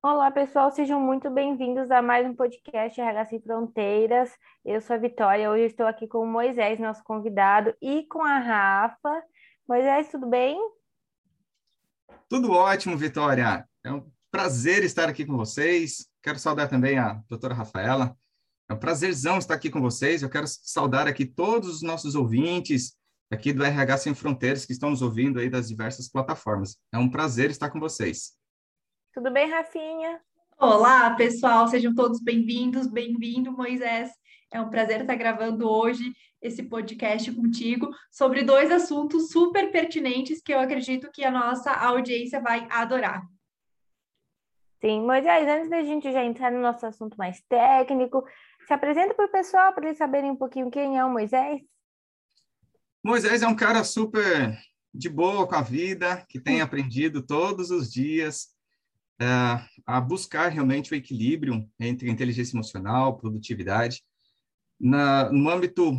Olá, pessoal, sejam muito bem-vindos a mais um podcast RH Sem Fronteiras. Eu sou a Vitória, hoje estou aqui com o Moisés, nosso convidado, e com a Rafa. Moisés, tudo bem? Tudo ótimo, Vitória. É um prazer estar aqui com vocês. Quero saudar também a doutora Rafaela. É um prazerzão estar aqui com vocês. Eu quero saudar aqui todos os nossos ouvintes aqui do RH Sem Fronteiras que estão nos ouvindo aí das diversas plataformas. É um prazer estar com vocês. Tudo bem, Rafinha? Olá, pessoal, sejam todos bem-vindos, bem-vindo, Moisés. É um prazer estar gravando hoje esse podcast contigo sobre dois assuntos super pertinentes que eu acredito que a nossa audiência vai adorar. Sim, Moisés, antes da gente já entrar no nosso assunto mais técnico, se apresenta para o pessoal para eles saberem um pouquinho quem é o Moisés. Moisés é um cara super de boa com a vida, que tem aprendido todos os dias a buscar realmente o equilíbrio entre inteligência emocional, produtividade. Na, no âmbito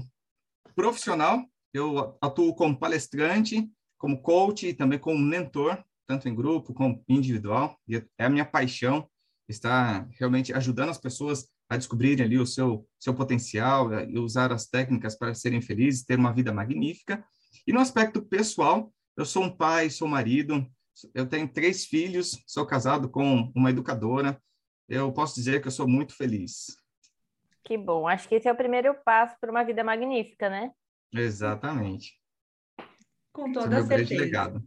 profissional, eu atuo como palestrante, como coach e também como mentor, tanto em grupo como individual. E é a minha paixão estar realmente ajudando as pessoas a descobrirem ali o seu, seu potencial e usar as técnicas para serem felizes, ter uma vida magnífica. E no aspecto pessoal, eu sou um pai, sou marido, eu tenho três filhos, sou casado com uma educadora. Eu posso dizer que eu sou muito feliz. Que bom. Acho que esse é o primeiro passo para uma vida magnífica, né? Exatamente. Com toda esse é certeza. legado.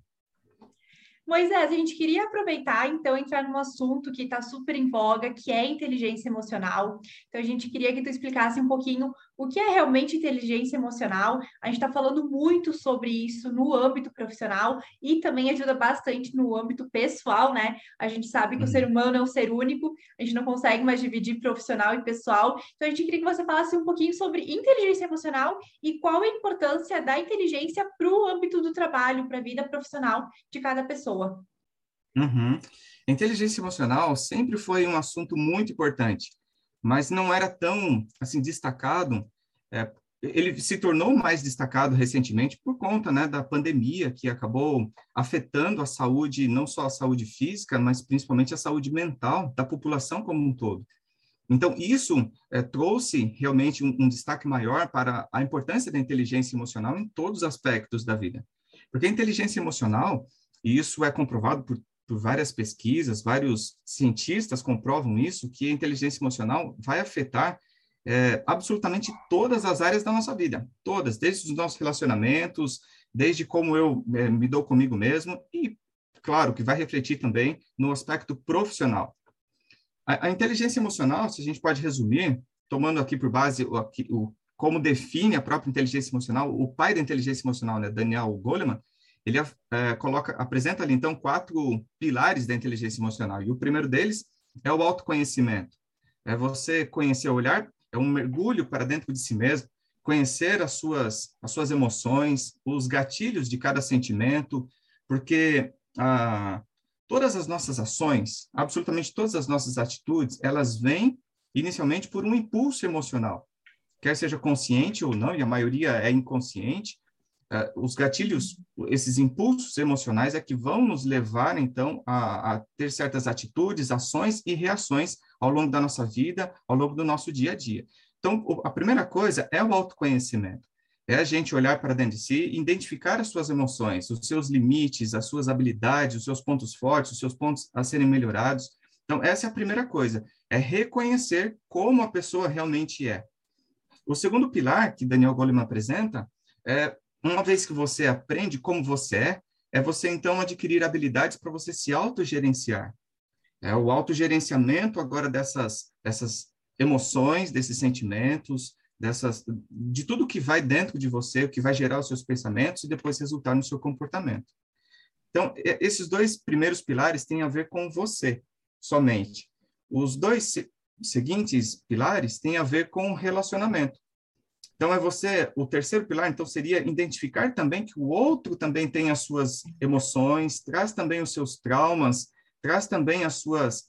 Moisés, a gente queria aproveitar, então, entrar num assunto que está super em voga, que é inteligência emocional. Então, a gente queria que tu explicasse um pouquinho o que é realmente inteligência emocional. A gente está falando muito sobre isso no âmbito profissional e também ajuda bastante no âmbito pessoal, né? A gente sabe que o ser uhum. humano é um ser único, a gente não consegue mais dividir profissional e pessoal. Então, a gente queria que você falasse um pouquinho sobre inteligência emocional e qual a importância da inteligência para o âmbito do trabalho, para a vida profissional de cada pessoa pessoa. Uhum. Inteligência emocional sempre foi um assunto muito importante, mas não era tão assim destacado. É, ele se tornou mais destacado recentemente por conta né, da pandemia que acabou afetando a saúde, não só a saúde física, mas principalmente a saúde mental da população como um todo. Então, isso é, trouxe realmente um, um, destaque maior para a importância da inteligência emocional em todos os aspectos da vida. Porque a inteligência emocional, e isso é comprovado por, por várias pesquisas, vários cientistas comprovam isso, que a inteligência emocional vai afetar é, absolutamente todas as áreas da nossa vida, todas, desde os nossos relacionamentos, desde como eu é, me dou comigo mesmo e, claro, que vai refletir também no aspecto profissional. A, a inteligência emocional, se a gente pode resumir, tomando aqui por base o, o, como define a própria inteligência emocional, o pai da inteligência emocional, né, Daniel Goleman, ele é, coloca, apresenta ali, então, quatro pilares da inteligência emocional. E o primeiro deles é o autoconhecimento. É você conhecer, olhar, é um mergulho para dentro de si mesmo, conhecer as suas, as suas emoções, os gatilhos de cada sentimento, porque ah, todas as nossas ações, absolutamente todas as nossas atitudes, elas vêm inicialmente por um impulso emocional, quer seja consciente ou não, e a maioria é inconsciente, os gatilhos, esses impulsos emocionais é que vão nos levar, então, a, a, ter certas atitudes, ações e reações ao longo da nossa vida, ao longo do nosso dia a dia. Então, a primeira coisa é o autoconhecimento. É a gente olhar para dentro de si, identificar as suas emoções, os seus limites, as suas habilidades, os seus pontos fortes, os seus pontos a serem melhorados. Então, essa é a primeira coisa, é reconhecer como a pessoa realmente é. O segundo pilar que Daniel Goleman apresenta é uma vez que você aprende como você é, é você então adquirir habilidades para você se autogerenciar. É o autogerenciamento agora dessas, dessas emoções, desses sentimentos, dessas, de tudo que vai dentro de você, o que vai gerar os seus pensamentos e depois resultar no seu comportamento. Então, esses dois primeiros pilares têm a ver com você somente. Os dois seguintes pilares têm a ver com relacionamento. Então, é você, o terceiro pilar, então, seria identificar também que o outro também tem as suas emoções, traz também os seus traumas, traz também as suas,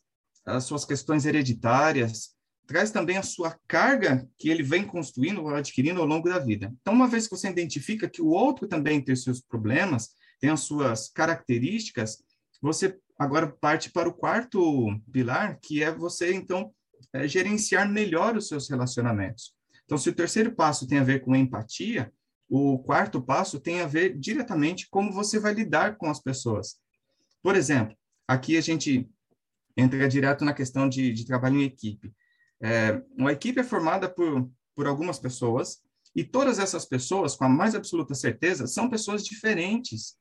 as suas questões hereditárias, traz também a sua carga que ele vem construindo ou adquirindo ao longo da vida. Então, uma vez que você identifica que o outro também tem os seus problemas, tem as suas características, você agora parte para o quarto pilar, que é você, então, é, gerenciar melhor os seus relacionamentos. Então, se o terceiro passo tem a ver com empatia, o quarto passo tem a ver diretamente como você vai lidar com as pessoas. Por exemplo, aqui a gente entra direto na questão de, de trabalho em equipe. É, uma equipe é formada por, por algumas pessoas, e todas essas pessoas, com a mais absoluta certeza, são pessoas diferentes,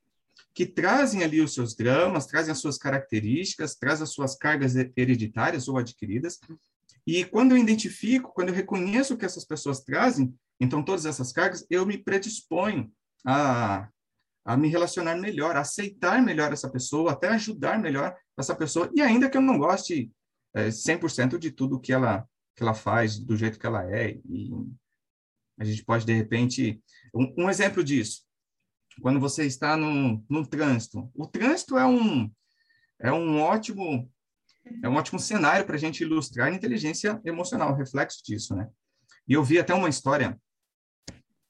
que trazem ali os seus dramas, trazem as suas características, trazem as suas cargas hereditárias ou adquiridas. E quando eu identifico, quando eu reconheço o que essas pessoas trazem, então todas essas cargas, eu me predisponho a, a me relacionar melhor, a aceitar melhor essa pessoa, até ajudar melhor essa pessoa, e ainda que eu não goste é, 100% de tudo que ela, que ela faz, do jeito que ela é, e a gente pode, de repente... Um, um exemplo disso, quando você está num, num trânsito. O trânsito é um, é um ótimo é um ótimo cenário para a gente ilustrar a inteligência emocional, reflexo disso, né? E eu vi até uma história,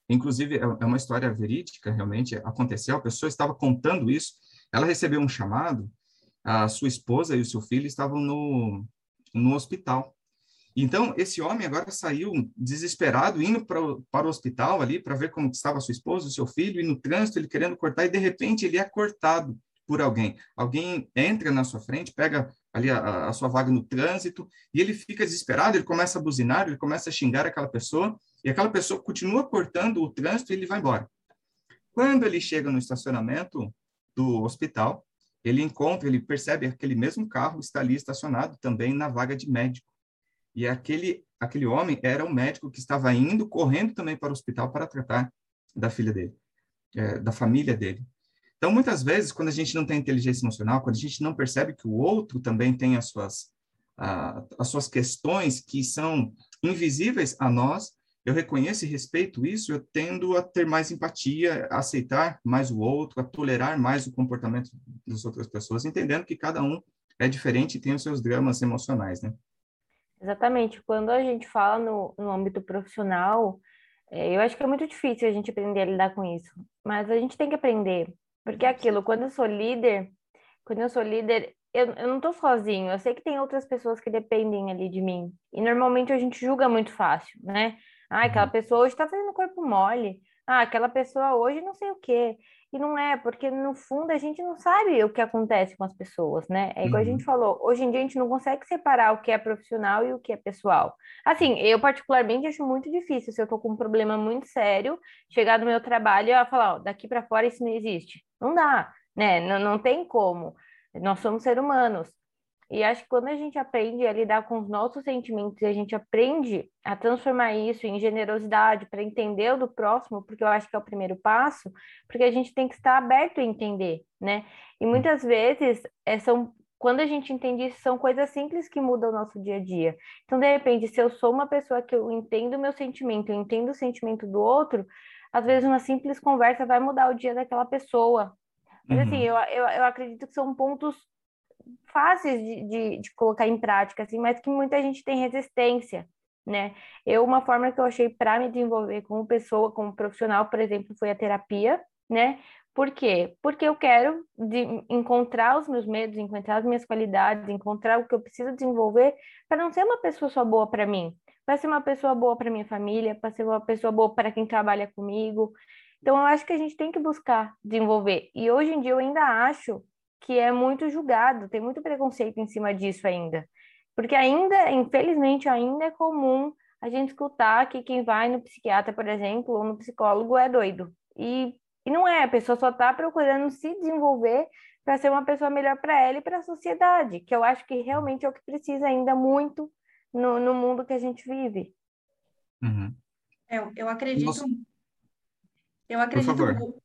inclusive é, é uma história verídica, realmente aconteceu, a pessoa estava contando isso, ela recebeu um chamado, a sua esposa e o seu filho estavam no, no hospital. Então, esse homem agora saiu desesperado, indo para o, para o hospital ali, para ver como estava a sua esposa, o seu filho, e no trânsito ele querendo cortar, e de repente ele é cortado por alguém. Alguém entra na sua frente, pega ali a, a, sua vaga no trânsito, e ele fica desesperado, ele começa a buzinar, ele começa a xingar aquela pessoa, e aquela pessoa continua cortando o trânsito e ele vai embora. Quando ele chega no estacionamento do hospital, ele encontra, ele percebe aquele mesmo carro está ali estacionado também na vaga de médico. E aquele, aquele homem era um médico que estava indo, correndo também para o hospital para tratar da filha dele, é, da família dele. Então, muitas vezes, quando a gente não tem inteligência emocional, quando a gente não percebe que o outro também tem as suas, a, as suas questões que são invisíveis a nós, eu reconheço e respeito isso, eu tendo a ter mais empatia, a aceitar mais o outro, a tolerar mais o comportamento das outras pessoas, entendendo que cada um é diferente e tem os seus dramas emocionais, né? Exatamente. Quando a gente fala no, no âmbito profissional, é, eu acho que é muito difícil a gente aprender a lidar com isso. Mas a gente tem que aprender. Porque é aquilo, quando eu sou líder, quando eu sou líder, eu, eu não estou sozinho. Eu sei que tem outras pessoas que dependem ali de mim. E normalmente a gente julga muito fácil, né? Ah, aquela uhum. pessoa hoje está fazendo corpo mole. Ah, aquela pessoa hoje não sei o quê. E não é, porque no fundo a gente não sabe o que acontece com as pessoas, né? É igual uhum. a gente uhum. falou, hoje em dia a gente não consegue separar o que é profissional e o que é pessoal. Assim, eu particularmente acho muito difícil, se eu tô com um problema muito sério, chegar no meu trabalho e falar, ó, daqui para fora isso não existe. Não dá, né? Não, não tem como. Nós somos seres humanos. E acho que quando a gente aprende a lidar com os nossos sentimentos e a gente aprende a transformar isso em generosidade para entender o do próximo, porque eu acho que é o primeiro passo, porque a gente tem que estar aberto a entender, né? E muitas vezes é, são quando a gente entende isso, são coisas simples que mudam o nosso dia a dia. Então, de repente, se eu sou uma pessoa que eu entendo o meu sentimento, eu entendo o sentimento do outro, às vezes uma simples conversa vai mudar o dia daquela pessoa. Mas, assim, uhum. assim, eu, eu, eu acredito que são pontos fáceis de, de, de, colocar em prática, assim, mas que muita gente tem resistência, né? Eu, uma forma que eu achei para me desenvolver como pessoa, como profissional, por exemplo, foi a terapia, né? Por quê? Porque eu quero encontrar os meus medos, encontrar as minhas qualidades, encontrar o que eu preciso desenvolver para não ser uma pessoa só boa para mim, para ser uma pessoa boa para minha família, para ser uma pessoa boa para quem trabalha comigo. Então, eu acho que a gente tem que buscar desenvolver. E hoje em dia eu ainda acho que é muito julgado, tem muito preconceito em cima disso ainda. Porque ainda, infelizmente, ainda é comum a gente escutar que quem vai no psiquiatra, por exemplo, ou no psicólogo é doido. E, e não é, a pessoa só está procurando se desenvolver para ser uma pessoa melhor para ela e para a sociedade, que eu acho que realmente é o que precisa ainda muito no, no mundo que a gente vive. Uhum. Eu, é, eu acredito. Nossa. Eu acredito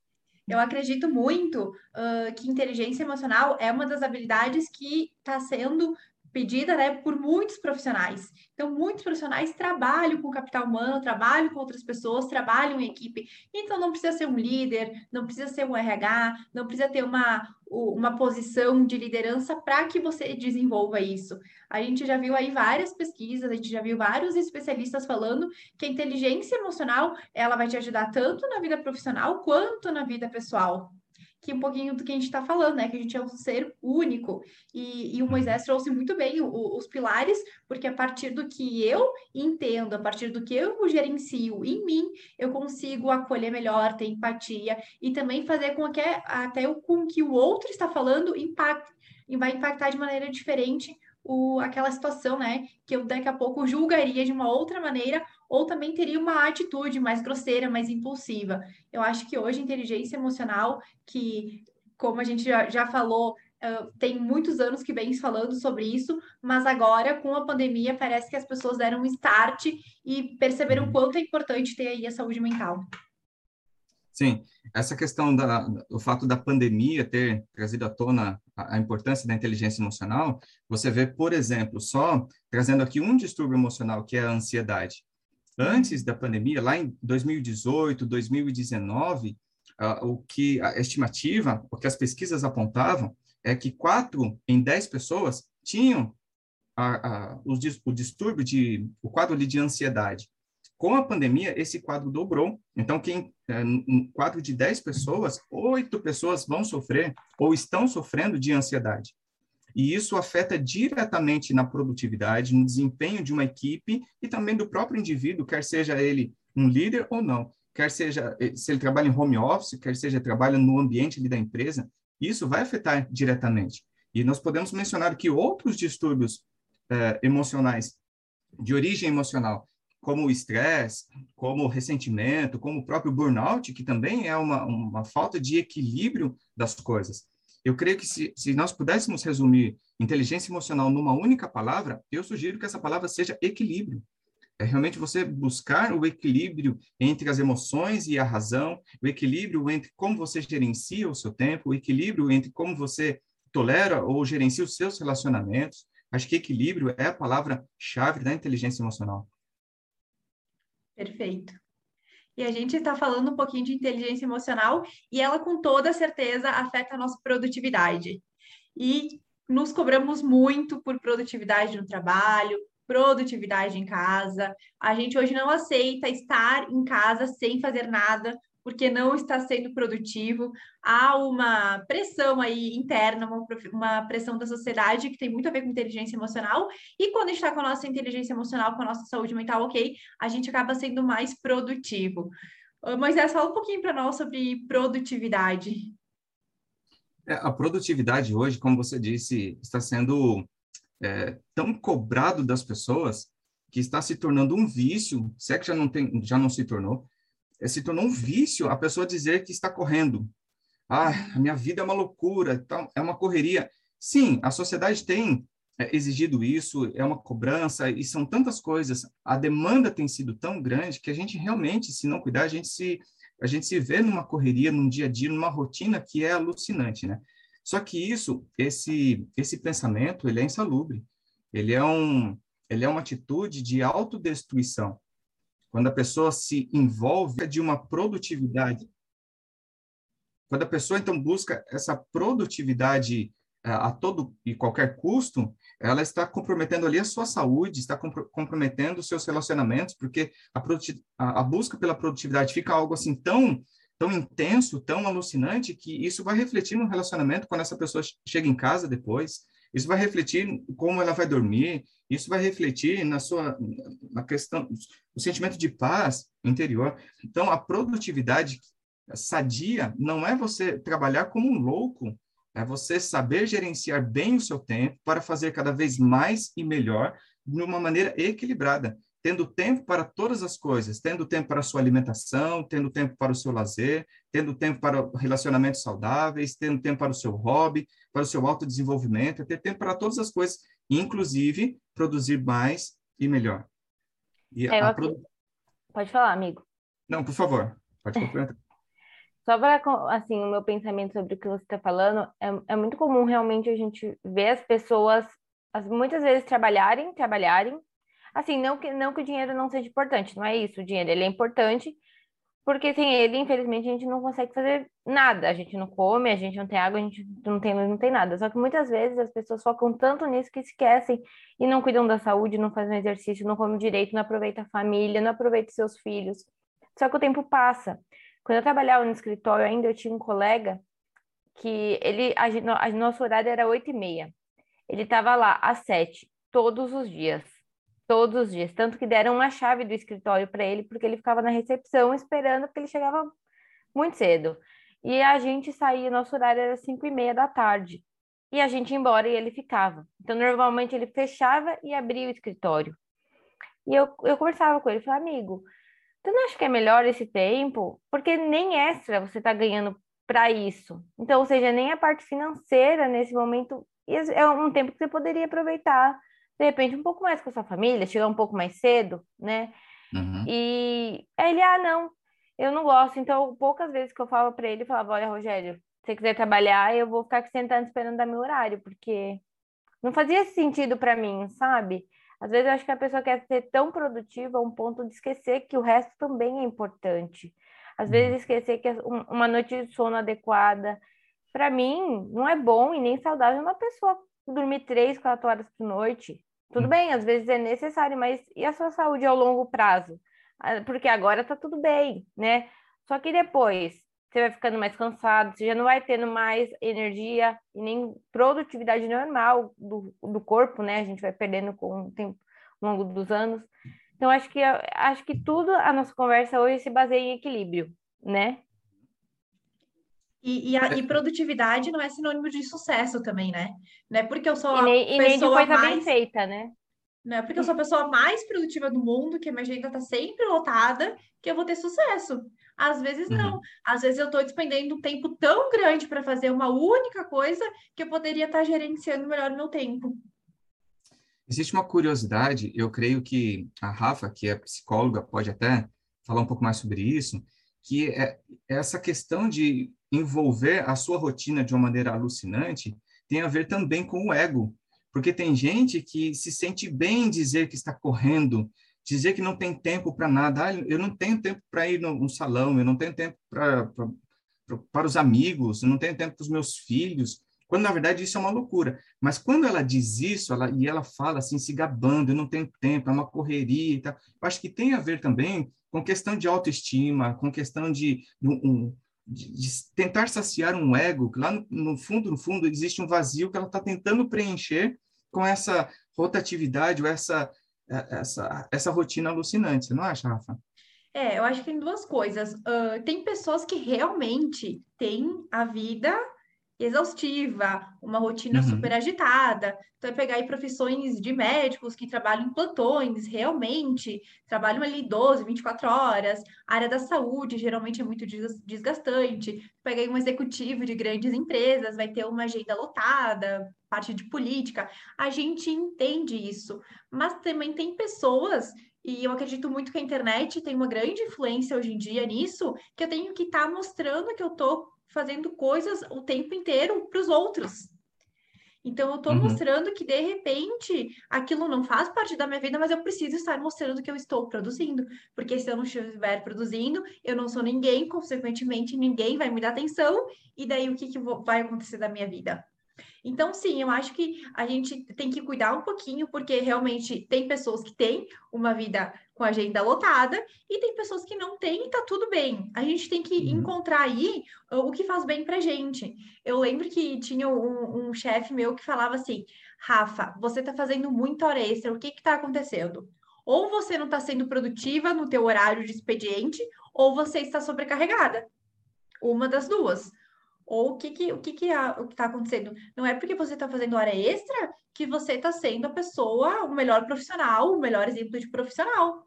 eu acredito muito uh, que inteligência emocional é uma das habilidades que está sendo pedida né, por muitos profissionais. Então, muitos profissionais trabalham com capital humano, trabalham com outras pessoas, trabalham em equipe. Então, não precisa ser um líder, não precisa ser um RH, não precisa ter uma, uma posição de liderança para que você desenvolva isso. A gente já viu aí várias pesquisas, a gente já viu vários especialistas falando que a inteligência emocional ela vai te ajudar tanto na vida profissional quanto na vida pessoal que um pouquinho do que a gente está falando, né? Que a gente é um ser único. E, e o Moisés trouxe muito bem o, os pilares, porque a partir do que eu entendo, a partir do que eu gerencio em mim, eu consigo acolher melhor, ter empatia e também fazer com que até o, com que o outro está falando impacte, e vai impactar de maneira diferente o, aquela situação, né? Que eu daqui a pouco julgaria de uma outra maneira, ou também teria uma atitude mais grosseira, mais impulsiva. Eu acho que hoje inteligência emocional, que, como a gente já, já falou, uh, tem muitos anos que vem falando sobre isso, mas agora, com a pandemia, parece que as pessoas deram um start e perceberam o quanto é importante ter aí a saúde mental. Sim, essa questão da, do fato da pandemia ter trazido à tona a, a, importância da inteligência emocional, você vê, por exemplo, só trazendo aqui um distúrbio emocional, que é a ansiedade. Antes da pandemia, lá em 2018, 2019, uh, o que a estimativa, o que as pesquisas apontavam, é que quatro em dez pessoas tinham a, a, o, o distúrbio de, o quadro de ansiedade. Com a pandemia, esse quadro dobrou. Então, quem é, um quadro de 10 pessoas, oito pessoas vão sofrer ou estão sofrendo de ansiedade. E isso afeta diretamente na produtividade, no desempenho de uma equipe e também do próprio indivíduo, quer seja ele um líder ou não, quer seja eh, se ele trabalha em home office, quer seja trabalha no ambiente da empresa, isso vai afetar diretamente. E nós podemos mencionar que outros distúrbios eh, emocionais, de origem emocional, como o estresse, como o ressentimento, como o próprio burnout, que também é uma, uma falta de equilíbrio das coisas. Eu creio que se, se nós pudéssemos resumir inteligência emocional numa única palavra, eu sugiro que essa palavra seja equilíbrio. É realmente você buscar o equilíbrio entre as emoções e a razão, o equilíbrio entre como você gerencia o seu tempo, o equilíbrio entre como você tolera ou gerencia os seus relacionamentos. Acho que equilíbrio é a palavra-chave da inteligência emocional. Perfeito. E a gente está falando um pouquinho de inteligência emocional e ela, com toda certeza, afeta a nossa produtividade. E nos cobramos muito por produtividade no trabalho, produtividade em casa. A gente hoje não aceita estar em casa sem fazer nada, porque não está sendo produtivo. Há uma pressão aí interna, uma, uma pressão da sociedade que tem muito a ver com inteligência emocional. E quando está com a nossa inteligência emocional, com a nossa saúde mental ok, a gente acaba sendo mais produtivo. Moisés, fala um pouquinho para nós sobre produtividade. É, a produtividade hoje, como você disse, está sendo é, tão cobrado das pessoas que está se tornando um vício, se é que já não, tem, já não se tornou, é, se tornou um vício a pessoa dizer que está correndo. Ah, a minha vida é uma loucura, é uma correria. Sim, a sociedade tem é, exigido isso, é uma cobrança, e são tantas coisas. A demanda tem sido tão grande que a gente realmente, se não cuidar, a gente se, a gente se vê numa correria, num dia a dia, numa rotina que é alucinante, né? Só que isso, esse, esse pensamento, ele é insalubre. Ele é, um, ele é uma atitude de autodestruição. Quando a pessoa se envolve de uma produtividade, quando a pessoa então busca essa produtividade a, eh, a todo e qualquer custo, ela está comprometendo ali a sua saúde, está compro comprometendo os seus relacionamentos, porque a, a, busca pela produtividade fica algo assim tão tão intenso, tão alucinante que isso vai refletir no relacionamento quando essa pessoa chega em casa depois, isso vai refletir como ela vai dormir, isso vai refletir na sua na questão o sentimento de paz interior. Então, a produtividade sadia não é você trabalhar como um louco, é você saber gerenciar bem o seu tempo para fazer cada vez mais e melhor de uma maneira equilibrada tendo tempo para todas as coisas, tendo tempo para a sua alimentação, tendo tempo para o seu lazer, tendo tempo para relacionamentos saudáveis, tendo tempo para o seu hobby, para o seu autodesenvolvimento, ter tempo para todas as coisas, inclusive produzir mais e melhor. E é, produ... Pode falar, amigo. Não, por favor, pode complementar. Só para, assim, o meu pensamento sobre o que você está falando, é, é muito comum realmente a gente ver as pessoas, as, muitas vezes trabalharem, trabalharem, Assim, não que, não que o dinheiro não seja importante, não é isso. O dinheiro ele é importante, porque sem ele, infelizmente, a gente não consegue fazer nada. A gente não come, a gente não tem água, a gente não tem não tem nada. Só que muitas vezes as pessoas focam tanto nisso que esquecem e não cuidam da saúde, não fazem exercício, não comem direito, não aproveitam a família, não aproveitam seus filhos. Só que o tempo passa. Quando eu trabalhava no escritório ainda, eu tinha um colega que ele, a, a nosso horário era oito e meia. Ele estava lá às sete, todos os dias. Todos os dias. Tanto que deram uma chave do escritório para ele, porque ele ficava na recepção esperando, porque ele chegava muito cedo. E a gente saía, nosso horário era cinco e meia da tarde. E a gente ia embora e ele ficava. Então, normalmente, ele fechava e abria o escritório. E eu, eu conversava com ele, falei, amigo, você não acha que é melhor esse tempo? Porque nem extra você está ganhando para isso. Então, ou seja, nem a parte financeira nesse momento é um tempo que você poderia aproveitar, de repente, um pouco mais com a sua família, chegar um pouco mais cedo, né? Uhum. E aí ele, ah, não, eu não gosto. Então, poucas vezes que eu falo para ele, eu falava, olha, Rogério, se você quiser trabalhar, eu vou ficar aqui sentando esperando dar meu horário, porque não fazia sentido para mim, sabe? Às vezes eu acho que a pessoa quer ser tão produtiva a um ponto de esquecer que o resto também é importante. Às vezes uhum. esquecer que uma noite de sono adequada, para mim, não é bom e nem saudável uma pessoa dormir três, quatro horas por noite. Tudo uhum. bem, às vezes é necessário, mas e a sua saúde ao longo prazo? Ah, porque agora tá tudo bem, né? Só que depois você vai ficando mais cansado, você já não vai tendo mais energia e nem produtividade normal do, do corpo, né? A gente vai perdendo com o tempo ao longo dos anos. Então, acho que, acho que tudo, a nossa conversa hoje se baseia em equilíbrio, né? E, e, a, e, produtividade não é sinônimo de sucesso também, né? Não é porque eu sou e nem, e nem de coisa mais... bem feita, né? Não é porque eu sou a pessoa mais produtiva do mundo, que a minha agenda está sempre lotada, que eu vou ter sucesso. Às vezes não. Uhum. Às vezes eu estou despendendo um tempo tão grande para fazer uma única coisa que eu poderia estar tá gerenciando melhor o meu tempo. Existe uma curiosidade, eu creio que a Rafa, que é psicóloga, pode até falar um pouco mais sobre isso, que é essa questão de envolver a sua rotina de uma maneira alucinante tem a ver também com o ego, porque tem gente que se sente bem em dizer que está correndo, dizer que não tem tempo para nada. Ah, eu não tenho tempo para ir no, salão, eu não tenho tempo pra, para os amigos, eu não tenho tempo para os meus filhos quando na verdade isso é uma loucura. Mas quando ela diz isso, ela, e ela fala assim, se gabando, eu não tenho tempo, é uma correria e tal, eu acho que tem a ver também com questão de autoestima, com questão de, um, de, de tentar saciar um ego, que lá no, no, fundo, no fundo, existe um vazio que ela está tentando preencher com essa rotatividade ou essa, essa, essa rotina alucinante. Você não acha, Rafa? É, eu acho que tem duas coisas. Uh, tem pessoas que realmente têm a vida exaustiva, uma rotina uhum. super agitada. Então, é pegar aí profissões de médicos que trabalham em plantões, realmente, trabalham ali 12, 24 horas. A área da saúde geralmente é muito desgastante. Pega aí um executivo de grandes empresas, vai ter uma agenda lotada, parte de política. A gente entende isso, mas também tem pessoas e eu acredito muito que a internet tem uma grande influência hoje em dia nisso, que eu tenho que estar tá mostrando que eu estou fazendo coisas o tempo inteiro para os outros. Então, eu estou uhum. mostrando que, de repente, aquilo não faz parte da minha vida, mas eu preciso estar mostrando que eu estou produzindo. Porque se eu não estiver produzindo, eu não sou ninguém, consequentemente, ninguém vai me dar atenção. E daí, o que, que vai acontecer da minha vida? Então, sim, eu acho que a gente tem que cuidar um pouquinho, porque realmente tem pessoas que têm uma vida com a agenda lotada e tem pessoas que não têm e tá tudo bem. A gente tem que uhum. encontrar aí uh, o que faz bem pra gente. Eu lembro que tinha um, um chefe meu que falava assim: Rafa, você tá fazendo muita hora extra, o que que tá acontecendo? Ou você não está sendo produtiva no teu horário de expediente, ou você está sobrecarregada. Uma das duas. Ou o que que, o que, que é, o que está acontecendo? Não é porque você está fazendo hora extra que você está sendo a pessoa, o melhor profissional, o melhor exemplo de profissional.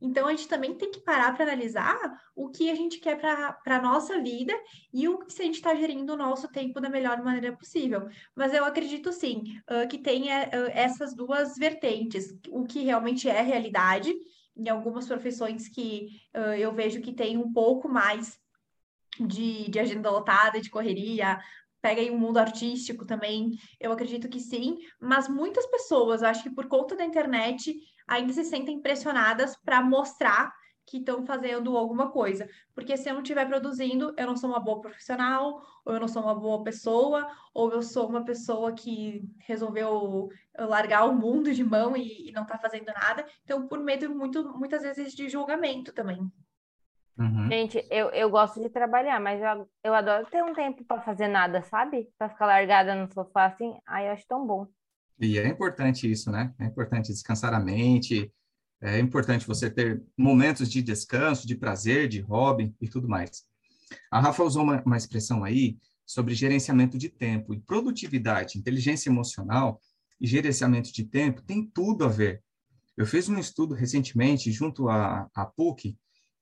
Então, a gente também tem que parar para analisar o que a gente quer para a nossa vida e o se a gente está gerindo o nosso tempo da melhor maneira possível. Mas eu acredito sim uh, que tem uh, essas duas vertentes, o que realmente é realidade, em algumas profissões que uh, eu vejo que tem um pouco mais de, de agenda lotada, de correria, pega aí o um mundo artístico também, eu acredito que sim, mas muitas pessoas, acho que por conta da internet, ainda se sentem pressionadas para mostrar que estão fazendo alguma coisa. Porque se eu não estiver produzindo, eu não sou uma boa profissional, ou eu não sou uma boa pessoa, ou eu sou uma pessoa que resolveu largar o mundo de mão e, e não está fazendo nada. Então, por medo muito, muitas vezes de julgamento também. Uhum. Gente, eu, eu gosto de trabalhar, mas eu, eu adoro ter um tempo para fazer nada, sabe? Para ficar largada no sofá assim, aí eu acho tão bom. E é importante isso, né? É importante descansar a mente, é importante você ter momentos de descanso, de prazer, de hobby e tudo mais. A Rafa usou uma, uma expressão aí sobre gerenciamento de tempo e produtividade, inteligência emocional e gerenciamento de tempo tem tudo a ver. Eu fiz um estudo recentemente junto à, à PUC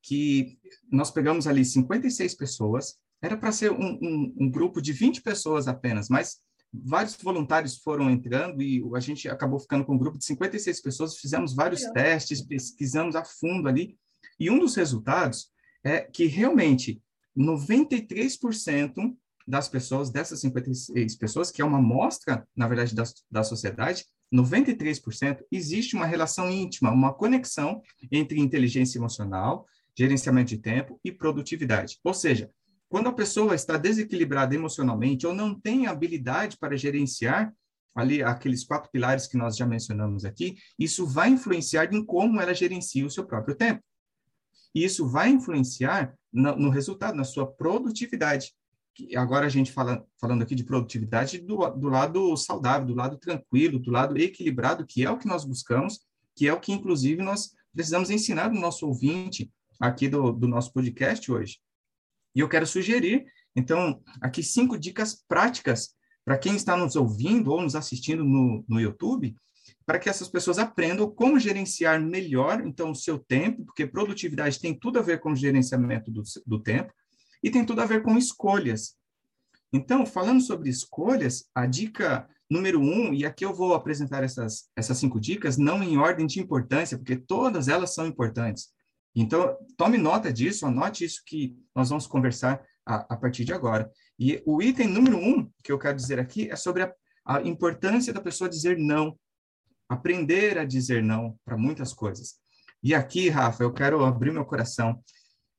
que nós pegamos ali 56 pessoas, era para ser um, um, um, grupo de 20 pessoas apenas, mas vários voluntários foram entrando e a gente acabou ficando com um grupo de 56 pessoas, fizemos vários testes, pesquisamos a fundo ali, e um dos resultados é que realmente 93% das pessoas, dessas 56 pessoas, que é uma amostra, na verdade, da, da sociedade, 93% existe uma relação íntima, uma conexão entre inteligência emocional, gerenciamento de tempo e produtividade. Ou seja, quando a pessoa está desequilibrada emocionalmente ou não tem habilidade para gerenciar ali aqueles quatro pilares que nós já mencionamos aqui, isso vai influenciar em como ela gerencia o seu próprio tempo. E isso vai influenciar no, no resultado, na sua produtividade. Agora a gente fala falando aqui de produtividade do, do lado saudável, do lado tranquilo, do lado equilibrado, que é o que nós buscamos, que é o que inclusive nós precisamos ensinar no nosso ouvinte aqui do, do nosso podcast hoje. E eu quero sugerir, então, aqui cinco dicas práticas para quem está nos ouvindo ou nos assistindo no, no YouTube, para que essas pessoas aprendam como gerenciar melhor, então, o seu tempo, porque produtividade tem tudo a ver com gerenciamento do, do tempo e tem tudo a ver com escolhas. Então, falando sobre escolhas, a dica número um, e aqui eu vou apresentar essas, essas cinco dicas, não em ordem de importância, porque todas elas são importantes. Então, tome nota disso, anote isso que nós vamos conversar a, a partir de agora. E o item número um que eu quero dizer aqui é sobre a, a importância da pessoa dizer não, aprender a dizer não para muitas coisas. E aqui, Rafa, eu quero abrir meu coração.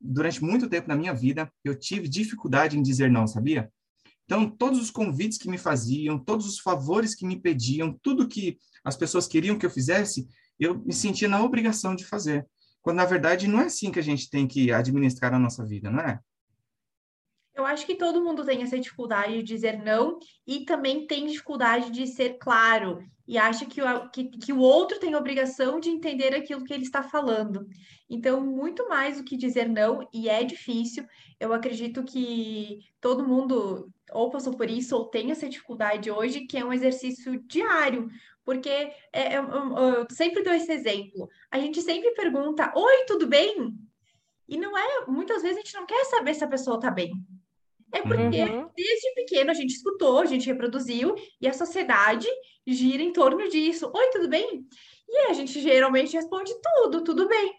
Durante muito tempo na minha vida, eu tive dificuldade em dizer não, sabia? Então, todos os convites que me faziam, todos os favores que me pediam, tudo que as pessoas queriam que eu fizesse, eu me sentia na obrigação de fazer. Quando, na verdade, não é assim que a gente tem que administrar a nossa vida, não é? Eu acho que todo mundo tem essa dificuldade de dizer não e também tem dificuldade de ser claro e acha que o, que, que o outro tem obrigação de entender aquilo que ele está falando. Então, muito mais do que dizer não, e é difícil, eu acredito que todo mundo ou passou por isso ou tem essa dificuldade hoje, que é um exercício diário, porque é, é, eu, eu sempre dou esse exemplo. A gente sempre pergunta: Oi, tudo bem? E não é, muitas vezes a gente não quer saber se a pessoa está bem. É porque uhum. desde pequeno a gente escutou, a gente reproduziu, e a sociedade gira em torno disso. Oi, tudo bem? E a gente geralmente responde tudo, tudo bem.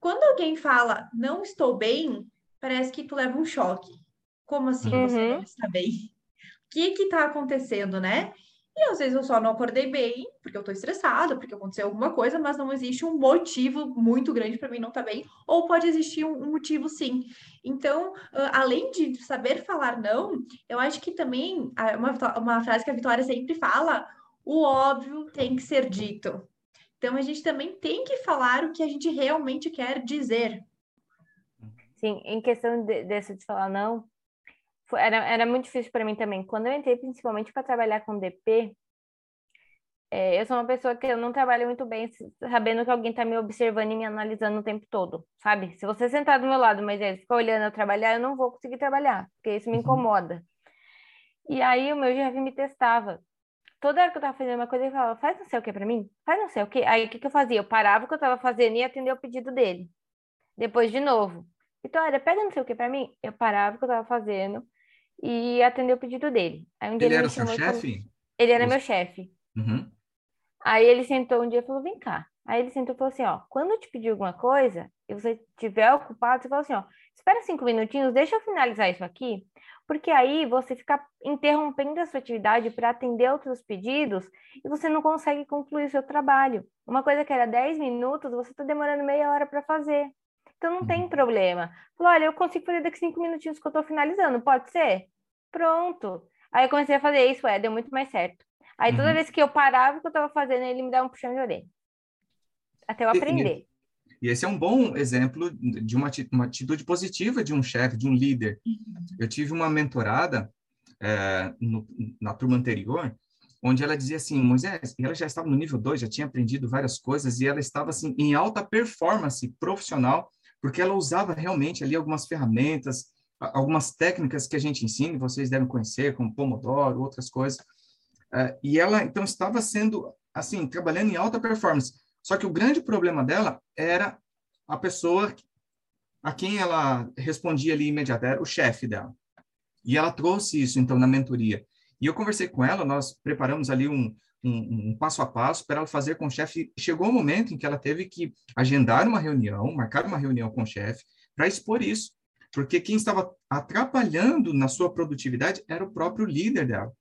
Quando alguém fala não estou bem, parece que tu leva um choque. Como assim uhum. você não está bem? O que que está acontecendo, né? E às vezes eu só não acordei bem, porque eu tô estressada, porque aconteceu alguma coisa, mas não existe um motivo muito grande para mim não estar tá bem, ou pode existir um, motivo sim. Então, além de saber falar não, eu acho que também, uma, uma frase que a Vitória sempre fala, o óbvio tem que ser dito. Então, a gente também tem que falar o que a gente realmente quer dizer. Sim, em questão de, desse de falar não, era, era muito difícil para mim também. Quando eu entrei, principalmente para trabalhar com DP, é, eu sou uma pessoa que eu não trabalho muito bem sabendo que alguém está me observando e me analisando o tempo todo, sabe? Se você sentar do meu lado, mas ele ficar olhando eu trabalhar, eu não vou conseguir trabalhar, porque isso me uhum. incomoda. E aí o meu chefe me testava. Toda hora que eu tava fazendo uma coisa, ele falava, faz não sei o que para mim, faz não sei o que. Aí o que, que eu fazia? Eu parava o que eu tava fazendo e atender o pedido dele. Depois de novo. Vitória, pega não sei o que para mim. Eu parava o que eu tava fazendo e atendeu o pedido dele. Aí um dia ele, era seu chefe? Ele era meu chefe. Uhum. Aí ele sentou um dia e falou: vem cá. Aí ele sentou e falou assim: ó, quando eu te pedir alguma coisa e você estiver ocupado, você fala assim: ó, espera cinco minutinhos, deixa eu finalizar isso aqui, porque aí você fica interrompendo a sua atividade para atender outros pedidos e você não consegue concluir o seu trabalho. Uma coisa que era 10 minutos, você está demorando meia hora para fazer. Então não tem uhum. problema. Falou, olha, eu consigo fazer daqui cinco minutinhos que eu estou finalizando, pode ser? Pronto. Aí eu comecei a fazer isso, é, deu muito mais certo. Aí toda uhum. vez que eu parava o que eu estava fazendo, ele me dava um puxão de orelha. Até eu aprender. E esse é um bom exemplo de uma, uma atitude positiva de um chefe, de um líder. Uhum. Eu tive uma mentorada é, no, na turma anterior, onde ela dizia assim, Moisés, ela já estava no nível 2, já tinha aprendido várias coisas, e ela estava assim em alta performance profissional, porque ela usava realmente ali algumas ferramentas, algumas técnicas que a gente ensina, vocês devem conhecer, como Pomodoro, outras coisas. Uh, e ela, então, estava sendo, assim, trabalhando em alta performance. Só que o grande problema dela era a pessoa a quem ela respondia ali imediatamente, o chefe dela. E ela trouxe isso, então, na mentoria. E eu conversei com ela, nós preparamos ali um, um, um passo a passo para ela fazer com o chefe. Chegou o um momento em que ela teve que agendar uma reunião, marcar uma reunião com o chefe, para expor isso. Porque quem estava atrapalhando na sua produtividade era o próprio líder dela.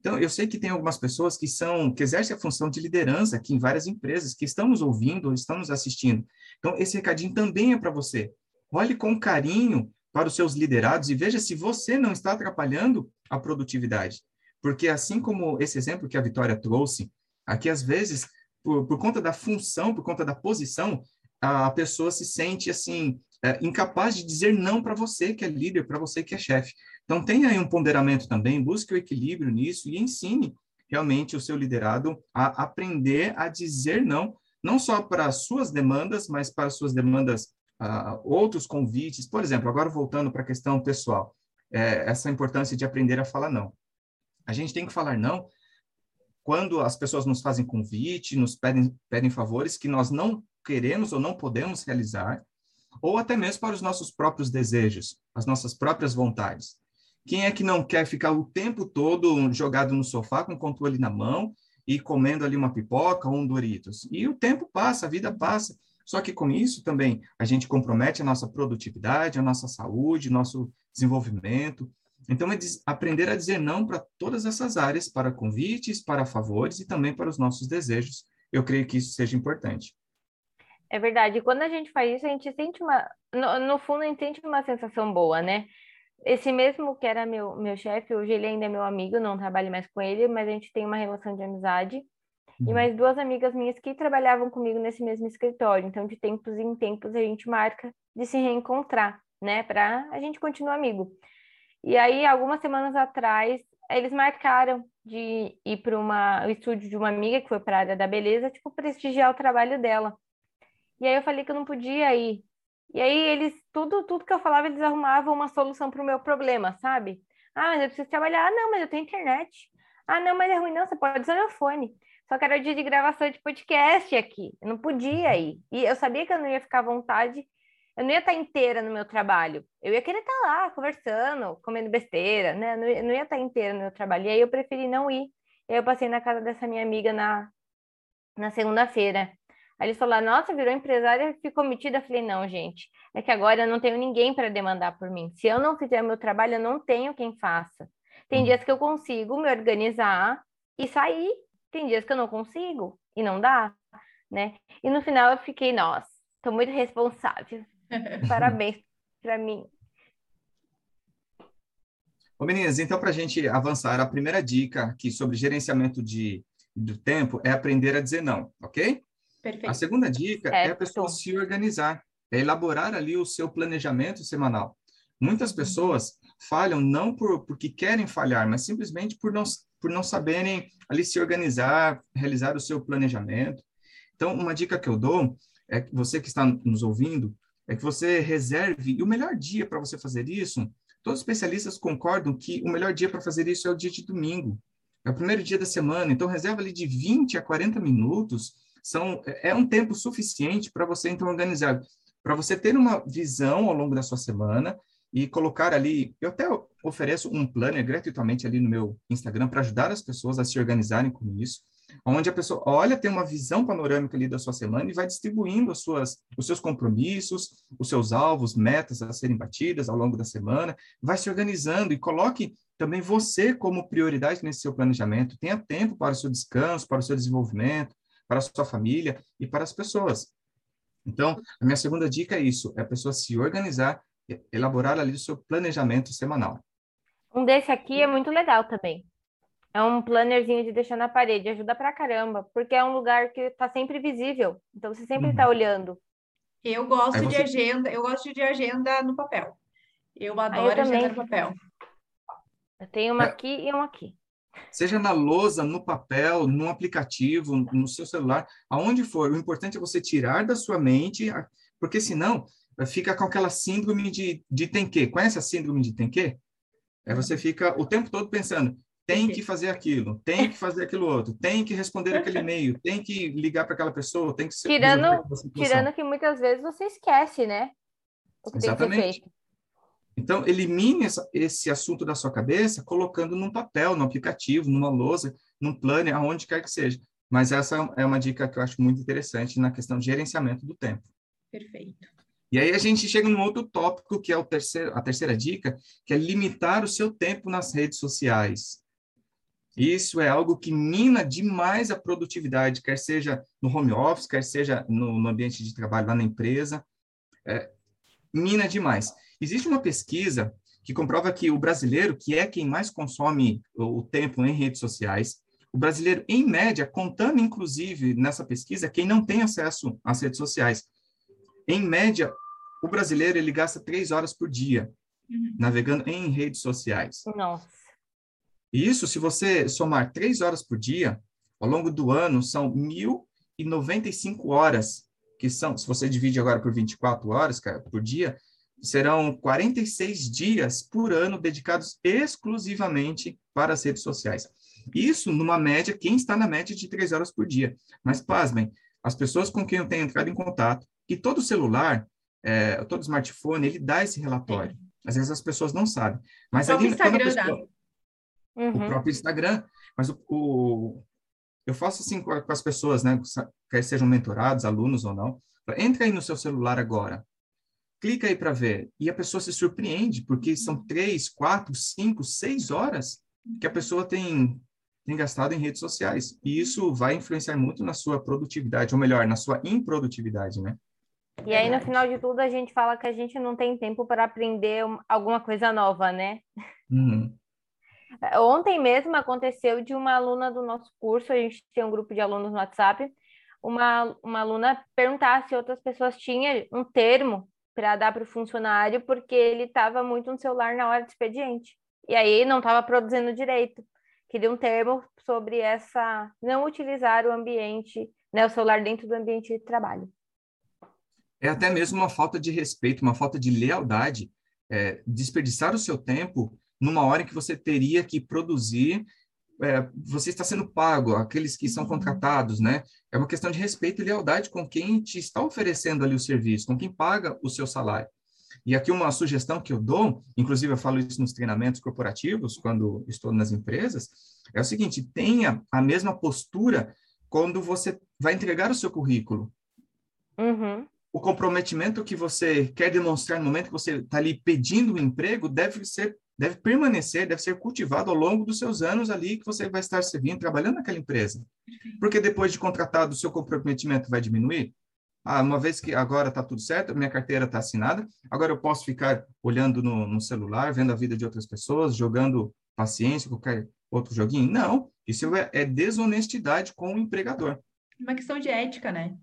Então, eu sei que tem algumas pessoas que são que exercem a função de liderança aqui em várias empresas que estão nos ouvindo, estão nos assistindo. Então, esse recadinho também é para você. Olhe com carinho para os seus liderados e veja se você não está atrapalhando a produtividade. Porque assim como esse exemplo que a Vitória trouxe, aqui às vezes, por, por conta da função, por conta da posição, a pessoa se sente assim é, incapaz de dizer não para você que é líder, para você que é chefe. Então, tenha aí um ponderamento também, busque o equilíbrio nisso e ensine realmente o seu liderado a aprender a dizer não, não só para suas demandas, mas para suas demandas, uh, outros convites. Por exemplo, agora voltando para a questão pessoal, é, essa importância de aprender a falar não. A gente tem que falar não quando as pessoas nos fazem convite, nos pedem, pedem favores que nós não queremos ou não podemos realizar, ou até mesmo para os nossos próprios desejos, as nossas próprias vontades. Quem é que não quer ficar o tempo todo jogado no sofá com o controle na mão e comendo ali uma pipoca ou um Doritos? E o tempo passa, a vida passa. Só que com isso também a gente compromete a nossa produtividade, a nossa saúde, nosso desenvolvimento. Então, é aprender a dizer não para todas essas áreas, para convites, para favores e também para os nossos desejos. Eu creio que isso seja importante. É verdade. Quando a gente faz isso, a gente sente uma. No, no fundo, a gente sente uma sensação boa, né? Esse mesmo que era meu, meu chefe, hoje ele ainda é meu amigo, não trabalho mais com ele, mas a gente tem uma relação de amizade. Uhum. E mais duas amigas minhas que trabalhavam comigo nesse mesmo escritório. Então, de tempos em tempos, a gente marca de se reencontrar, né? Para a gente continuar amigo. E aí, algumas semanas atrás, eles marcaram de ir para o estúdio de uma amiga que foi para a área da beleza, tipo, prestigiar o trabalho dela. E aí eu falei que eu não podia ir, e aí eles, tudo, tudo que eu falava, eles arrumavam uma solução para o meu problema, sabe? Ah, mas eu preciso trabalhar. Ah, não, mas eu tenho internet. Ah, não, mas é ruim, não, você pode usar meu fone. Só que era dia de gravação de podcast aqui. Eu não podia ir. E eu sabia que eu não ia ficar à vontade. Eu não ia estar inteira no meu trabalho. Eu ia querer estar lá, conversando, comendo besteira, né? Eu não ia estar inteira no meu trabalho. E aí eu preferi não ir. E aí eu passei na casa dessa minha amiga na, na segunda-feira. Aí eles falaram, nossa, virou empresária, ficou metida. Eu falei, não, gente, é que agora eu não tenho ninguém para demandar por mim. Se eu não fizer meu trabalho, eu não tenho quem faça. Tem uhum. dias que eu consigo me organizar e sair. Tem dias que eu não consigo e não dá, né? E no final eu fiquei, nossa, estou muito responsável. Parabéns para mim. Ô meninas, então para a gente avançar, a primeira dica aqui sobre gerenciamento de, do tempo é aprender a dizer não, ok? Perfeito. A segunda dica é, é a pessoa se organizar, é elaborar ali o seu planejamento semanal. Muitas uhum. pessoas falham não por porque querem falhar, mas simplesmente por não, por não saberem ali se organizar, realizar o seu planejamento. Então, uma dica que eu dou é que você que está nos ouvindo, é que você reserve, e o melhor dia para você fazer isso, todos os especialistas concordam que o melhor dia para fazer isso é o dia de domingo. É o primeiro dia da semana, então reserva ali de 20 a 40 minutos são, é um tempo suficiente para você, então, organizar, para você ter uma visão ao longo da sua semana e colocar ali. Eu até ofereço um planner gratuitamente ali no meu Instagram para ajudar as pessoas a se organizarem com isso, onde a pessoa olha, tem uma visão panorâmica ali da sua semana e vai distribuindo as suas, os seus compromissos, os seus alvos, metas a serem batidas ao longo da semana, vai se organizando e coloque também você como prioridade nesse seu planejamento. Tenha tempo para o seu descanso, para o seu desenvolvimento, para a sua família e para as pessoas. Então, a minha segunda dica é isso, é a pessoa se organizar, elaborar ali o seu planejamento semanal. Um desse aqui é muito legal também. É um plannerzinho de deixar na parede, ajuda pra caramba, porque é um lugar que está sempre visível, então você sempre está uhum. olhando. Eu gosto você... de agenda, eu gosto de agenda no papel. Eu adoro eu agenda no papel. Eu tenho uma é. aqui e uma aqui. Seja na lousa, no papel, no aplicativo, no seu celular, aonde for. O importante é você tirar da sua mente, porque senão fica com aquela síndrome de, de tem que. Conhece a síndrome de tem que? É você fica o tempo todo pensando, tem que fazer aquilo, tem que fazer aquilo outro, tem que responder aquele e-mail, tem que ligar para aquela pessoa, tem que ser. Tirando, tirando que muitas vezes você esquece, né? O que Exatamente. tem que ser feito. Então, elimine essa, esse assunto da sua cabeça colocando num papel, no aplicativo, numa lousa, num planner, aonde quer que seja. Mas essa é uma dica que eu acho muito interessante na questão de gerenciamento do tempo. Perfeito. E aí a gente chega num outro tópico, que é o terceiro, a terceira dica, que é limitar o seu tempo nas redes sociais. Isso é algo que mina demais a produtividade, quer seja no home office, quer seja no, no ambiente de trabalho lá na empresa. É, mina demais. Existe uma pesquisa que comprova que o brasileiro, que é quem mais consome o tempo em redes sociais, o brasileiro, em média, contando inclusive nessa pesquisa, quem não tem acesso às redes sociais, em média, o brasileiro ele gasta três horas por dia uhum. navegando em redes sociais. Nossa. E isso, se você somar três horas por dia, ao longo do ano, são 1.095 horas, que são, se você divide agora por 24 horas cara, por dia, serão 46 dias por ano dedicados exclusivamente para as redes sociais. Isso numa média, quem está na média de três horas por dia. Mas, pasmem, as pessoas com quem eu tenho entrado em contato, que todo celular, é, todo smartphone, ele dá esse relatório. Às vezes as pessoas não sabem. Mas o ali, Instagram pessoa, uhum. O próprio Instagram. Mas o, o, eu faço assim com, as pessoas, né? Quer sejam mentorados, alunos ou não. Entra aí no seu celular agora. Clica aí para ver. E a pessoa se surpreende, porque são três, quatro, cinco, seis horas que a pessoa tem, tem gastado em redes sociais. E isso vai influenciar muito na sua produtividade, ou melhor, na sua improdutividade, né? E aí, no final de tudo, a gente fala que a gente não tem tempo para aprender alguma coisa nova, né? Uhum. Ontem mesmo aconteceu de uma aluna do nosso curso, a gente tem um grupo de alunos no WhatsApp, uma, uma aluna perguntar se outras pessoas tinham um termo para dar para o funcionário, porque ele estava muito no celular na hora do expediente. E aí não estava produzindo direito. Queria um termo sobre essa não utilizar o ambiente, né, o celular dentro do ambiente de trabalho é até mesmo uma falta de respeito, uma falta de lealdade, é, desperdiçar o seu tempo numa hora em que você teria que produzir, é, você está sendo pago, aqueles que são uhum. contratados, né? É uma questão de respeito e lealdade com quem te está oferecendo ali o serviço, com quem paga o seu salário. E aqui uma sugestão que eu dou, inclusive eu falo isso nos treinamentos corporativos, quando estou nas empresas, é o seguinte: tenha a mesma postura quando você vai entregar o seu currículo. Uhum o comprometimento que você quer demonstrar no momento que você está ali pedindo um emprego deve ser deve permanecer, deve ser cultivado ao longo dos seus anos ali que você vai estar servindo, trabalhando naquela empresa. Porque depois de contratado, o seu comprometimento vai diminuir? Ah, uma vez que agora está tudo certo, minha carteira está assinada, agora eu posso ficar olhando no, no, celular, vendo a vida de outras pessoas, jogando paciência, qualquer outro joguinho? Não, isso é, é desonestidade com o empregador. Uma questão de ética, né?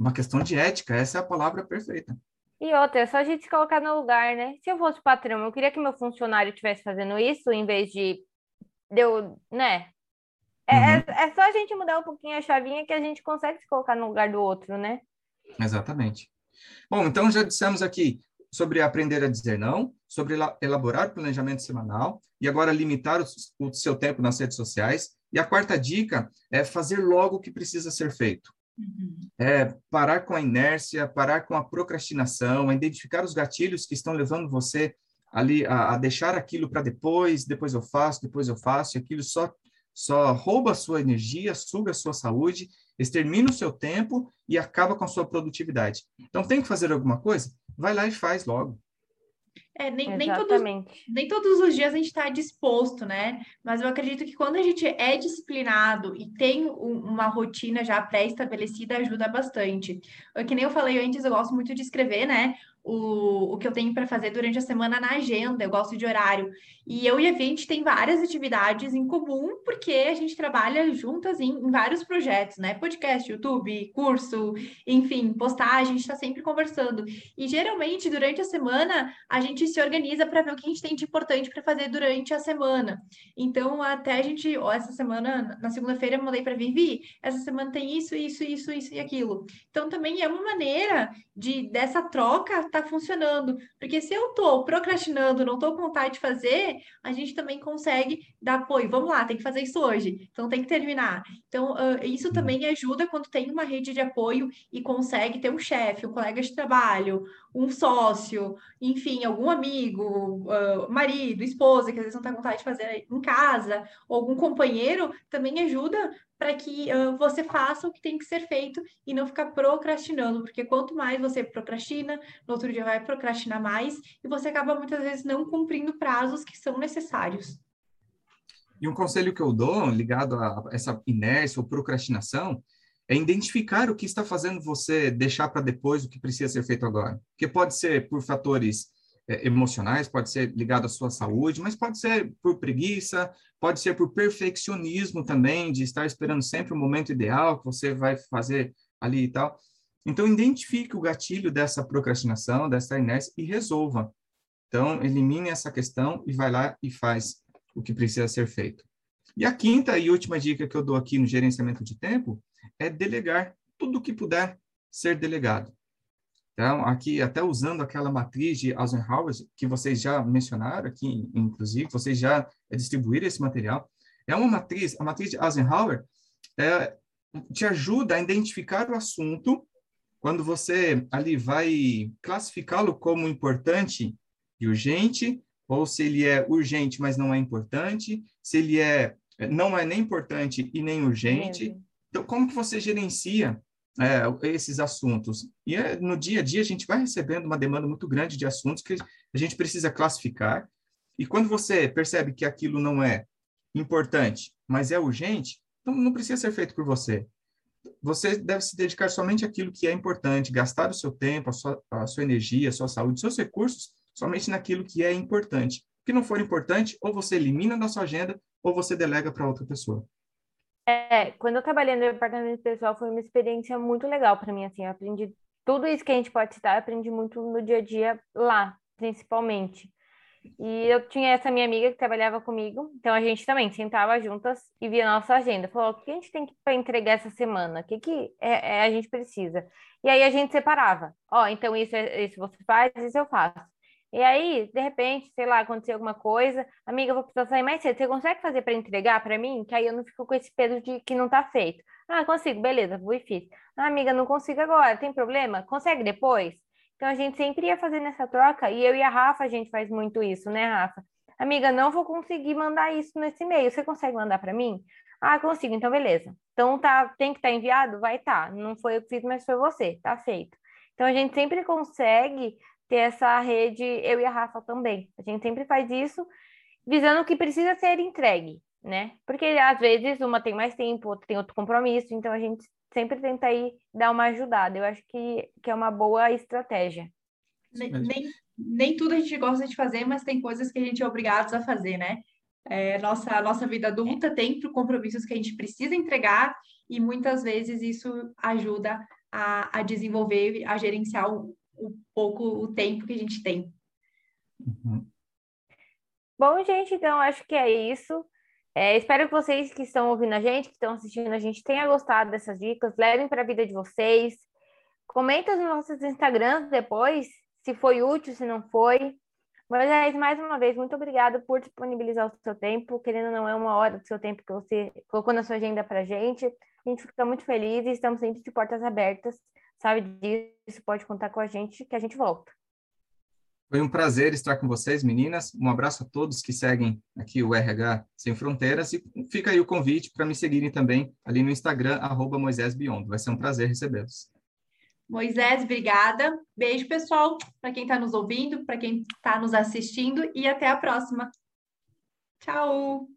uma questão de ética, essa é a palavra perfeita. E outra, é só a gente se colocar no lugar, né? Se eu fosse patrão, eu queria que meu funcionário estivesse fazendo isso, em vez de eu, né? É, uhum. é, é, só a gente mudar um pouquinho a chavinha que a gente consegue se colocar no lugar do outro, né? Exatamente. Bom, então já dissemos aqui sobre aprender a dizer não, sobre elaborar planejamento semanal e agora limitar o, o seu tempo nas redes sociais. E a quarta dica é fazer logo o que precisa ser feito. É, parar com a inércia, parar com a procrastinação, identificar os gatilhos que estão levando você ali a, a deixar aquilo para depois, depois eu faço, depois eu faço, e aquilo só, só rouba a sua energia, suga a sua saúde, extermina o seu tempo e acaba com a sua produtividade. Então, tem que fazer alguma coisa? Vai lá e faz logo. É, nem, nem, todos, nem todos os dias a gente está disposto, né? Mas eu acredito que quando a gente é disciplinado e tem um, uma rotina já pré-estabelecida, ajuda bastante. Que nem eu falei antes, eu gosto muito de escrever, né? O, o que eu tenho para fazer durante a semana na agenda, eu gosto de horário. E eu e a gente tem várias atividades em comum, porque a gente trabalha juntas em, em vários projetos, né? Podcast, YouTube, curso, enfim, postagem, a gente está sempre conversando. E geralmente, durante a semana, a gente se organiza para ver o que a gente tem de importante para fazer durante a semana. Então, até a gente, ó, essa semana, na segunda-feira, eu mandei para Vivi, essa semana tem isso, isso, isso, isso e aquilo. Então, também é uma maneira de dessa troca tá funcionando. Porque se eu tô procrastinando, não tô com vontade de fazer, a gente também consegue dar apoio. Vamos lá, tem que fazer isso hoje, então tem que terminar. Então, uh, isso uhum. também ajuda quando tem uma rede de apoio e consegue ter um chefe, um colega de trabalho, um sócio, enfim, algum amigo, uh, marido, esposa, que às vezes não tem vontade de fazer em casa, ou algum companheiro, também ajuda para que uh, você faça o que tem que ser feito e não ficar procrastinando, porque quanto mais você procrastina, no outro dia vai procrastinar mais e você acaba muitas vezes não cumprindo prazos que são necessários. E um conselho que eu dou, ligado a essa inércia ou procrastinação, é identificar o que está fazendo você deixar para depois o que precisa ser feito agora. Porque pode ser por fatores é, emocionais, pode ser ligado à sua saúde, mas pode ser por preguiça, pode ser por perfeccionismo também, de estar esperando sempre o momento ideal que você vai fazer ali e tal. Então, identifique o gatilho dessa procrastinação, dessa inércia e resolva. Então, elimine essa questão e vai lá e faz o que precisa ser feito. E a quinta e última dica que eu dou aqui no gerenciamento de tempo é delegar tudo o que puder ser delegado. Então, aqui, até usando aquela matriz de Eisenhower, que vocês já mencionaram aqui, inclusive, vocês já distribuíram esse material, é uma matriz, a matriz de Eisenhower é, te ajuda a identificar o assunto quando você ali vai classificá-lo como importante e urgente, ou se ele é urgente, mas não é importante, se ele é não é nem importante e nem urgente. Então, como que você gerencia é, esses assuntos. E é, no dia a dia a gente vai recebendo uma demanda muito grande de assuntos que a gente precisa classificar. E quando você percebe que aquilo não é importante, mas é urgente, então não precisa ser feito por você. Você deve se dedicar somente àquilo que é importante, gastar o seu tempo, a sua, a sua energia, a sua saúde, seus recursos, somente naquilo que é importante. O que não for importante, ou você elimina da sua agenda, ou você delega para outra pessoa. É, quando eu trabalhei no departamento pessoal, foi uma experiência muito legal para mim, assim, eu aprendi tudo isso que a gente pode citar, eu aprendi muito no dia a dia lá, principalmente. E eu tinha essa minha amiga que trabalhava comigo, então a gente também sentava juntas e via nossa agenda. Falou: o que a gente tem para entregar essa semana? O que, que é, é, a gente precisa? E aí a gente separava: ó, oh, então isso, é, isso você faz, isso eu faço. E aí, de repente, sei lá, aconteceu alguma coisa, amiga, eu vou precisar sair mais cedo. Você consegue fazer para entregar para mim? Que aí eu não fico com esse peso de que não tá feito. Ah, consigo, beleza, vou e fiz. Ah, amiga, não consigo agora, tem problema? Consegue depois? Então a gente sempre ia fazer nessa troca, e eu e a Rafa, a gente faz muito isso, né, Rafa? Amiga, não vou conseguir mandar isso nesse e-mail. Você consegue mandar para mim? Ah, consigo, então beleza. Então tá, tem que estar tá enviado? Vai estar. Tá. Não foi eu que fiz, mas foi você, tá feito. Então a gente sempre consegue ter essa rede, eu e a Rafa também. A gente sempre faz isso visando o que precisa ser entregue, né? Porque às vezes uma tem mais tempo, outra tem outro compromisso, então a gente sempre tenta aí dar uma ajudada. Eu acho que, que é uma boa estratégia. Nem, nem, nem tudo a gente gosta de fazer, mas tem coisas que a gente é obrigado a fazer, né? É, nossa, nossa vida adulta tem compromissos que a gente precisa entregar e muitas vezes isso ajuda a, a desenvolver, a gerenciar o, o pouco o tempo que a gente tem. Uhum. Bom, gente, então acho que é isso. É, espero que vocês que estão ouvindo a gente, que estão assistindo a gente, tenham gostado dessas dicas, levem para a vida de vocês. Comenta nos nossos Instagrams depois, se foi útil, se não foi. Mas, mais uma vez, muito obrigada por disponibilizar o seu tempo. Querendo não é uma hora do seu tempo que você colocou na sua agenda para a gente. A gente fica muito feliz e estamos sempre de portas abertas sabe disso, pode contar com a gente que a gente volta. Foi um prazer estar com vocês, meninas. Um abraço a todos que seguem aqui o RH Sem Fronteiras e fica aí o convite para me seguirem também ali no Instagram, arroba Moisés Biondo. Vai ser um prazer recebê-los. Moisés, obrigada. Beijo, pessoal, para quem está nos ouvindo, para quem está nos assistindo e até a próxima. Tchau!